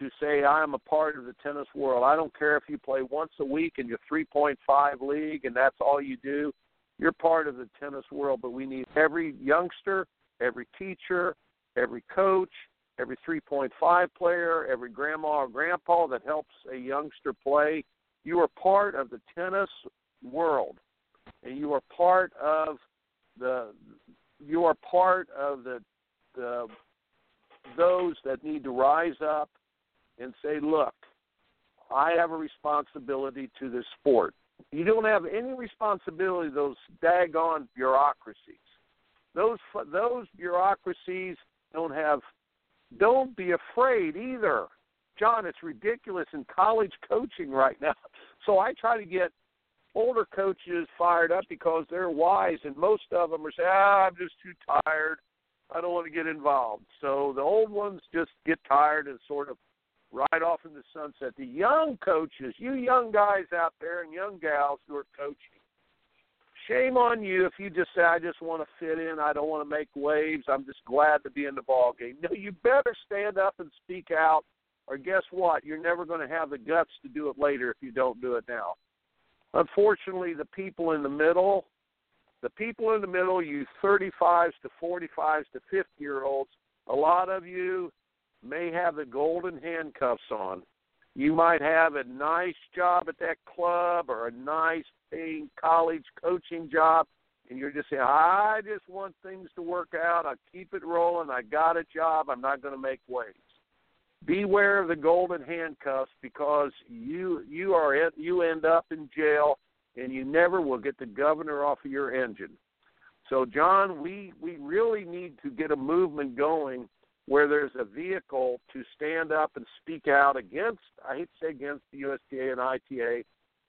to say I am a part of the tennis world. I don't care if you play once a week in your 3.5 league and that's all you do. You're part of the tennis world, but we need every youngster, every teacher, every coach, every 3.5 player, every grandma or grandpa that helps a youngster play. You are part of the tennis world, and you are part of the you are part of the the those that need to rise up and say, look, I have a responsibility to this sport. You don't have any responsibility. Those daggone bureaucracies. Those those bureaucracies don't have. Don't be afraid either, John. It's ridiculous in college coaching right now. So I try to get older coaches fired up because they're wise, and most of them are saying, "Ah, I'm just too tired. I don't want to get involved." So the old ones just get tired and sort of right off in the sunset. The young coaches, you young guys out there and young gals who are coaching, shame on you if you just say, I just want to fit in, I don't want to make waves, I'm just glad to be in the ball game. No, you better stand up and speak out, or guess what? You're never going to have the guts to do it later if you don't do it now. Unfortunately, the people in the middle, the people in the middle, you 35s to 45s to 50 year olds, a lot of you may have the golden handcuffs on. You might have a nice job at that club or a nice paying college coaching job, and you're just saying, I just want things to work out. I keep it rolling. I got a job. I'm not going to make waves. Beware of the golden handcuffs because you you are you end up in jail and you never will get the governor off of your engine. So John, we we really need to get a movement going where there's a vehicle to stand up and speak out against, I hate to say against the USTA and ITA,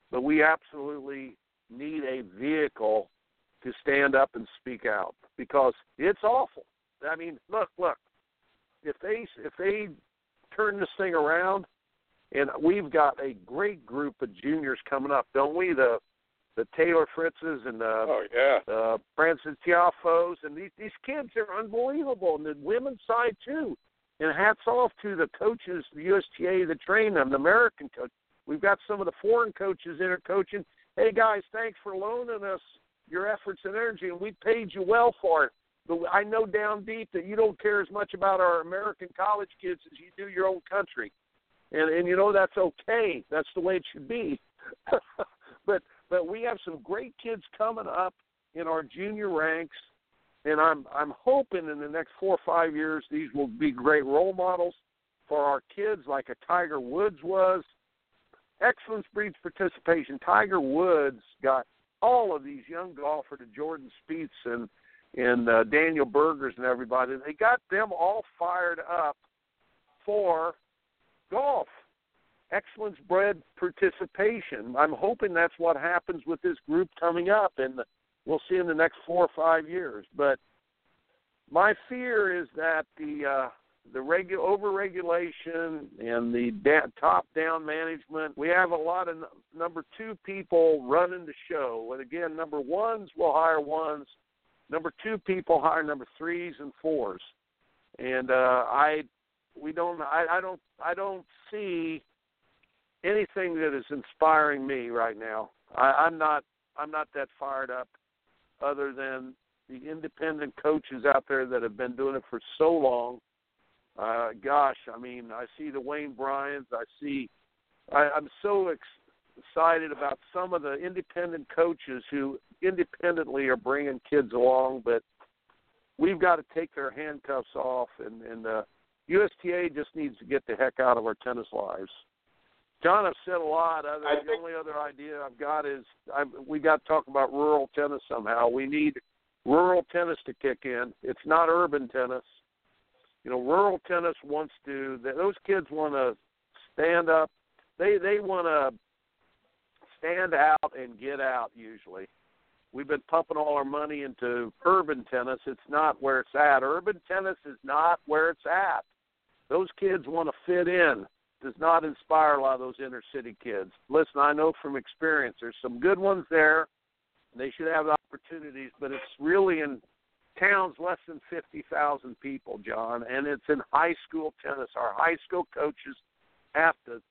but we absolutely need a vehicle to stand up and speak out because it's awful. I mean, look, look. If they if they turn this thing around, and we've got a great group of juniors coming up, don't we? The the Taylor Fritzes and the oh yeah the Frances Tiafoes and these these kids are unbelievable and the women's side too. And hats off to the coaches, the USTA that train them, the American coach. We've got some of the foreign coaches in are coaching. Hey guys, thanks for loaning us your efforts and energy, and we paid you well for it. But I know down deep that you don't care as much about our American college kids as you do your own country, and and you know that's okay. That's the way it should be. but but we have some great kids coming up in our junior ranks, and I'm I'm hoping in the next four or five years these will be great role models for our kids, like a Tiger Woods was. Excellence breeds participation. Tiger Woods got all of these young golfers, to Jordan Spieth and and uh, Daniel Bergers and everybody. They got them all fired up for golf excellence bred participation. I'm hoping that's what happens with this group coming up, and we'll see in the next four or five years. But my fear is that the uh, the regu- overregulation and the da- top-down management. We have a lot of n- number two people running the show, and again, number ones will hire ones. Number two people hire number threes and fours, and uh, I we don't I, I don't I don't see anything that is inspiring me right now. I, I'm not I'm not that fired up, other than the independent coaches out there that have been doing it for so long. Uh, gosh, I mean, I see the Wayne Bryans. I see. I, I'm so ex- excited about some of the independent coaches who independently are bringing kids along, but we've got to take their handcuffs off, and, and uh, USTA just needs to get the heck out of our tennis lives. John, I've said a lot. Other, I the think, only other idea I've got is I, we got to talk about rural tennis somehow. We need rural tennis to kick in. It's not urban tennis. You know, rural tennis wants to. Those kids want to stand up. They they want to stand out and get out. Usually, we've been pumping all our money into urban tennis. It's not where it's at. Urban tennis is not where it's at. Those kids want to fit in does not inspire a lot of those inner city kids. Listen, I know from experience there's some good ones there. They should have opportunities, but it's really in towns less than 50,000 people, John, and it's in high school tennis. Our high school coaches have to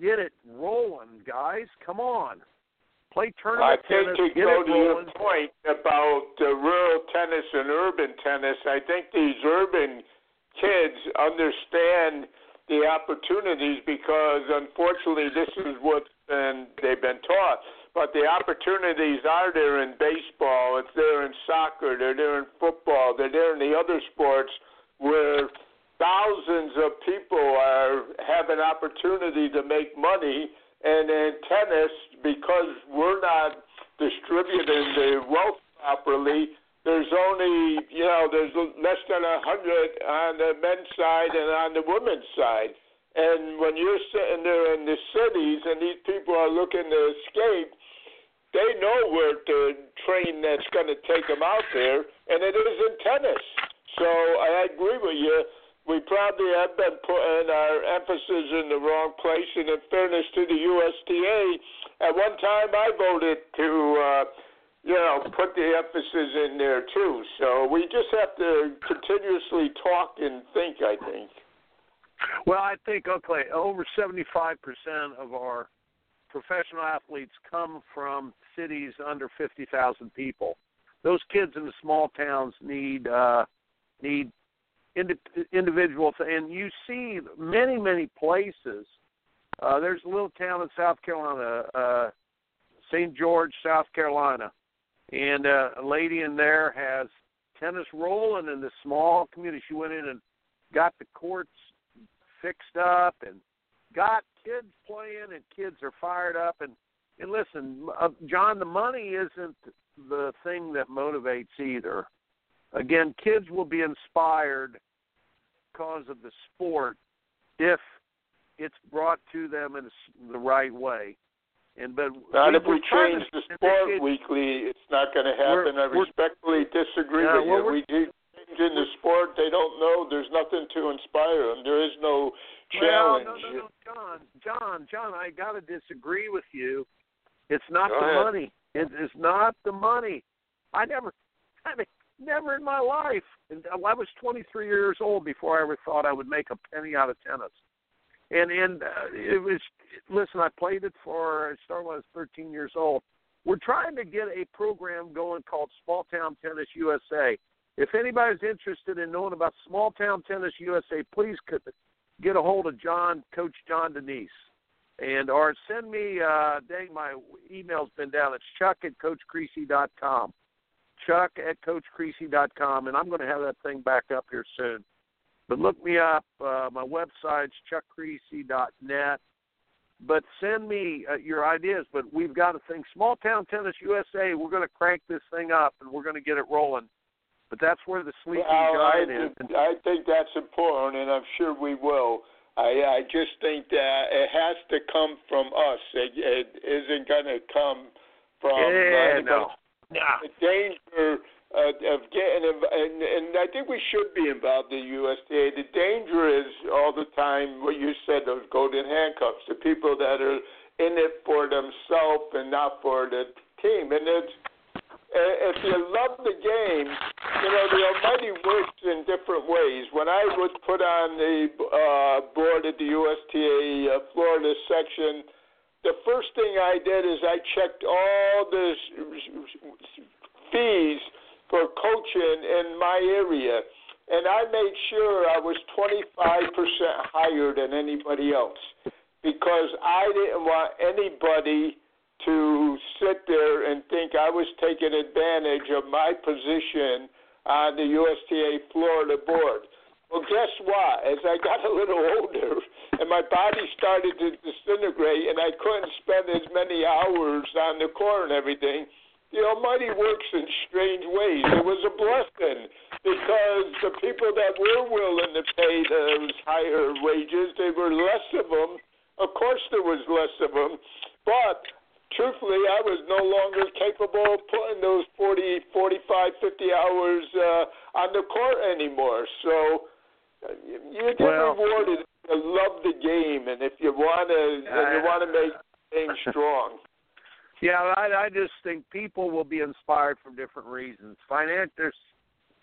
get it rolling, guys. Come on. Play tournament tennis. I think tennis, to get go to your point about uh, rural tennis and urban tennis, I think these urban kids understand the opportunities because unfortunately this is what and they've been taught. But the opportunities are there in baseball, it's there in soccer, they're there in football, they're there in the other sports where thousands of people are have an opportunity to make money And in tennis, because we're not distributing the wealth properly, there's only you know there's less than a hundred on the men's side and on the women's side. And when you're sitting there in the cities and these people are looking to escape, they know where the train that's going to take them out there, and it is in tennis. So I agree with you. We probably have been putting our emphasis in the wrong place. And in fairness to the USTA, at one time I voted to, uh, you know, put the emphasis in there too. So we just have to continuously talk and think. I think. Well, I think okay, over 75% of our professional athletes come from cities under 50,000 people. Those kids in the small towns need uh need indi- individuals and you see many many places uh there's a little town in South Carolina uh St. George, South Carolina. And uh, a lady in there has tennis rolling in this small community. She went in and got the courts fixed up and got kids playing and kids are fired up. And and listen uh, John the money isn't the thing that motivates either. Again kids will be inspired because of the sport if it's brought to them in the right way and but not we, if we change the sport weekly it's not going to happen i respectfully disagree yeah, with well, you we change in the sport, they don't know. There's nothing to inspire them. There is no challenge. Well, no, no, no, John, John, John. I got to disagree with you. It's not Go the ahead. money. It is not the money. I never, I mean, never in my life. And I was 23 years old before I ever thought I would make a penny out of tennis. And and uh, it was listen. I played it for. I started when I was 13 years old. We're trying to get a program going called Small Town Tennis USA. If anybody's interested in knowing about Small Town Tennis USA, please get a hold of John, Coach John Danise, and or send me. Uh, dang, my email's been down. It's Chuck at CoachKriese.com. Chuck at CoachKriese.com, and I'm going to have that thing back up here soon. But look me up. Uh, my website's ChuckKriese.net. But send me uh, your ideas. But we've got to think Small Town Tennis USA. We're going to crank this thing up, and we're going to get it rolling. But that's where the sleeping well, giant I, is. I think that's important, and I'm sure we will. I, I just think that it has to come from us. It, it isn't going to come from yeah, anybody. no. Nah. The danger uh, of getting and and I think we should be involved in USTA. The danger is all the time what you said those golden handcuffs. The people that are in it for themselves and not for the team, and it's if you love the game, you know the Almighty works in different ways. When I was put on the uh, board at the USTA uh, Florida section, the first thing I did is I checked all the fees for coaching in my area, and I made sure I was 25% higher than anybody else because I didn't want anybody to sit there and think I was taking advantage of my position on the USTA Florida board. Well, guess what? As I got a little older and my body started to disintegrate and I couldn't spend as many hours on the court and everything, the Almighty works in strange ways. It was a blessing because the people that were willing to pay those higher wages, there were less of them. Of course, there was less of them, but truthfully, I was no longer capable of putting those 40, 45, 50 hours uh, on the court anymore. So uh, you get well, rewarded if you love the game and if you want to and you want to make things strong. Yeah, I, I just think people will be inspired for different reasons. Finan- there's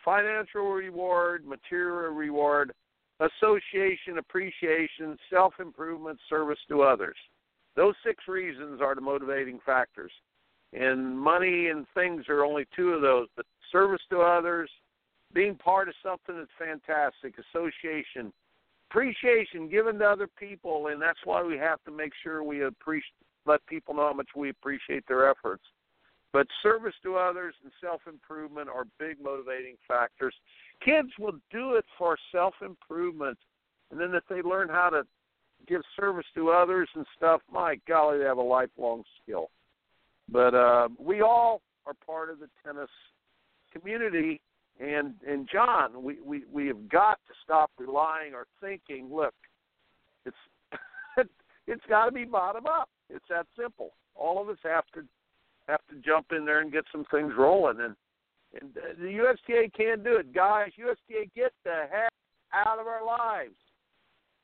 financial reward, material reward, association, appreciation, self improvement, service to others. Those six reasons are the motivating factors. And money and things are only two of those, but service to others, being part of something that's fantastic, association, appreciation given to other people, and that's why we have to make sure we appreciate let people know how much we appreciate their efforts. But service to others and self improvement are big motivating factors. Kids will do it for self improvement, and then if they learn how to give service to others and stuff, my golly, they have a lifelong skill. But uh, we all are part of the tennis community, and and John, we we we have got to stop relying or thinking. Look, it's it's got to be bottom up. It's that simple. All of us have to have to jump in there and get some things rolling, and and the USTA can't do it, guys. USTA, get the heck out of our lives.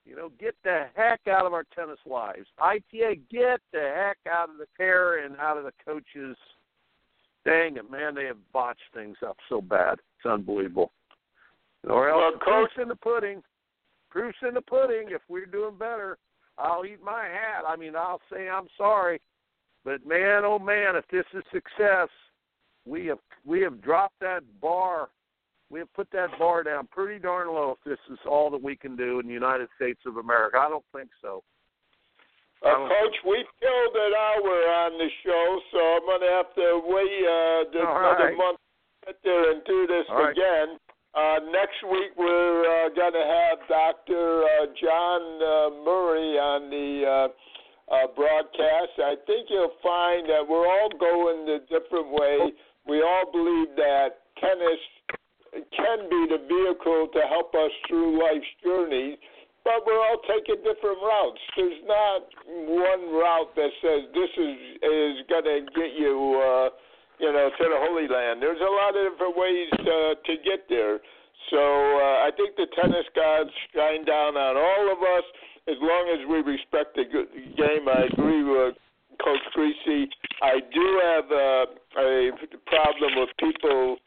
You know, get the heck out of our tennis lives. ITA, get the heck out of the care and out of the coaches. Dang it, man, they have botched things up so bad. It's unbelievable. Or else Well, Coach- proof's in the pudding. Proof's in the pudding. If we're doing better, I'll eat my hat. I mean, I'll say I'm sorry. But man, oh man, if this is success, we have we have dropped that bar. We have put that bar down pretty darn low. If this is all that we can do in the United States of America, I don't think so. Uh, Coach, we killed an hour on the show, so I'm going to have to wait uh, another right. month to get there and do this All right. Uh, next week, we're uh, going to have Dr. Uh, John uh, Murray on the uh, uh, broadcast. I think you'll find that we're all going a different way. We all believe that tennis can be the vehicle to help us through life's journey, but we're all taking different routes. There's not one route that says this is is going to get you, you know, to the Holy Land. There's a lot of different ways uh, to get there. So uh, I think the tennis gods shine down on all of us as long as we respect the game. I agree with Coach Kriese. I do have uh, a problem with people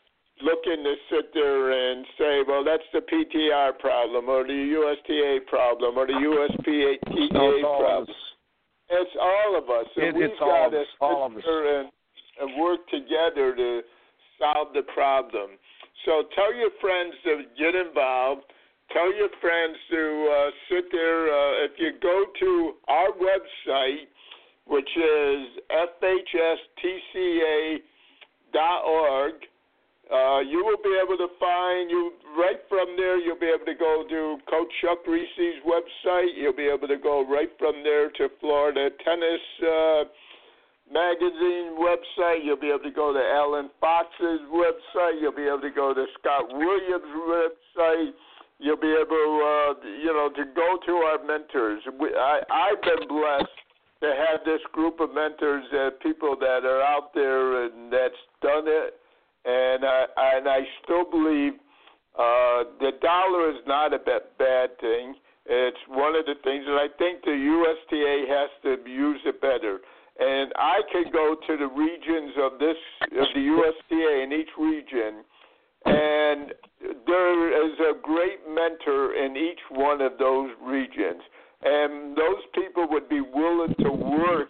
looking to sit there and say, well, that's the PTR problem or the USTA problem or the USPTA No, it's problem. It's all of us. It- it's all got of us, all of us. And work together to solve the problem. So tell your friends to get involved. Tell your friends to uh, sit there. Uh, if you go to our website, which is fhstca.org, uh, you will be able to find you right from there. You'll be able to go to Coach Chuck Kriese's website. You'll be able to go right from there to Florida Tennis uh, Magazine website. You'll be able to go to Alan Fox's website. You'll be able to go to Scott Williams' website. You'll be able, uh, you know, to go to our mentors. We, I, I've been blessed to have this group of mentors, uh, people that are out there and that's done it and I and I still believe uh, the dollar is not a bad, thing. It's one of the things, and I think the USTA has to use it better. And I could go to the regions of this of the USTA in each region, and there is a great mentor in each one of those regions, and those people would be willing to work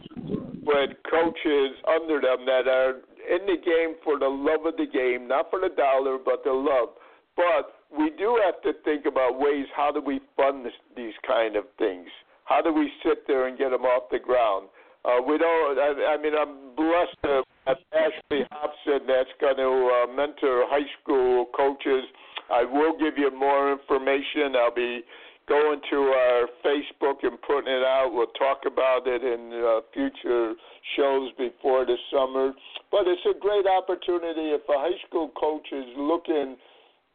with coaches under them that are in the game for the love of the game, not for the dollar, but the love. But we do have to think about ways how do we fund this, these kind of things? How do we sit there and get them off the ground? Uh, we don't. I, I mean, I'm blessed to have Ashley Hobson that's going to uh, mentor high school coaches. I will give you more information. I'll be going to our Facebook and putting it out. We'll talk about it in uh, future shows before the summer. But it's a great opportunity if a high school coach is looking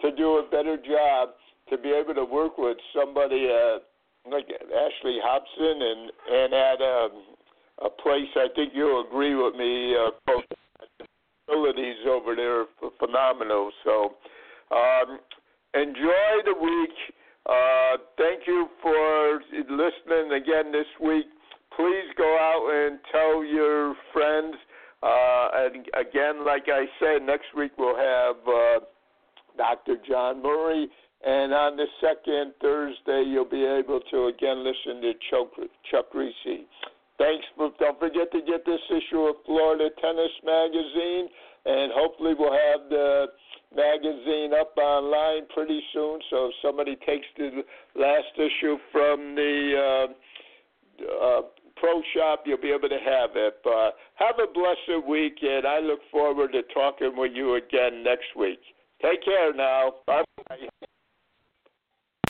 to do a better job to be able to work with somebody uh, like Ashley Hobson and and at um, a place. I think you'll agree with me. Uh, facilities over there are phenomenal. So um, enjoy the week. Uh, thank you for listening again this week. Please go out and tell your friends. Uh, and again, like I said, next week we'll have uh, Dr. John Murray. And on the second Thursday, you'll be able to again listen to Chuck, Chuck Kriese. Thanks. Don't forget to get this issue of Florida Tennis Magazine, and hopefully we'll have the magazine up online pretty soon. So if somebody takes the last issue from the uh, uh, pro shop, you'll be able to have it. But have a blessed week, and I look forward to talking with you again next week. Take care now. Bye.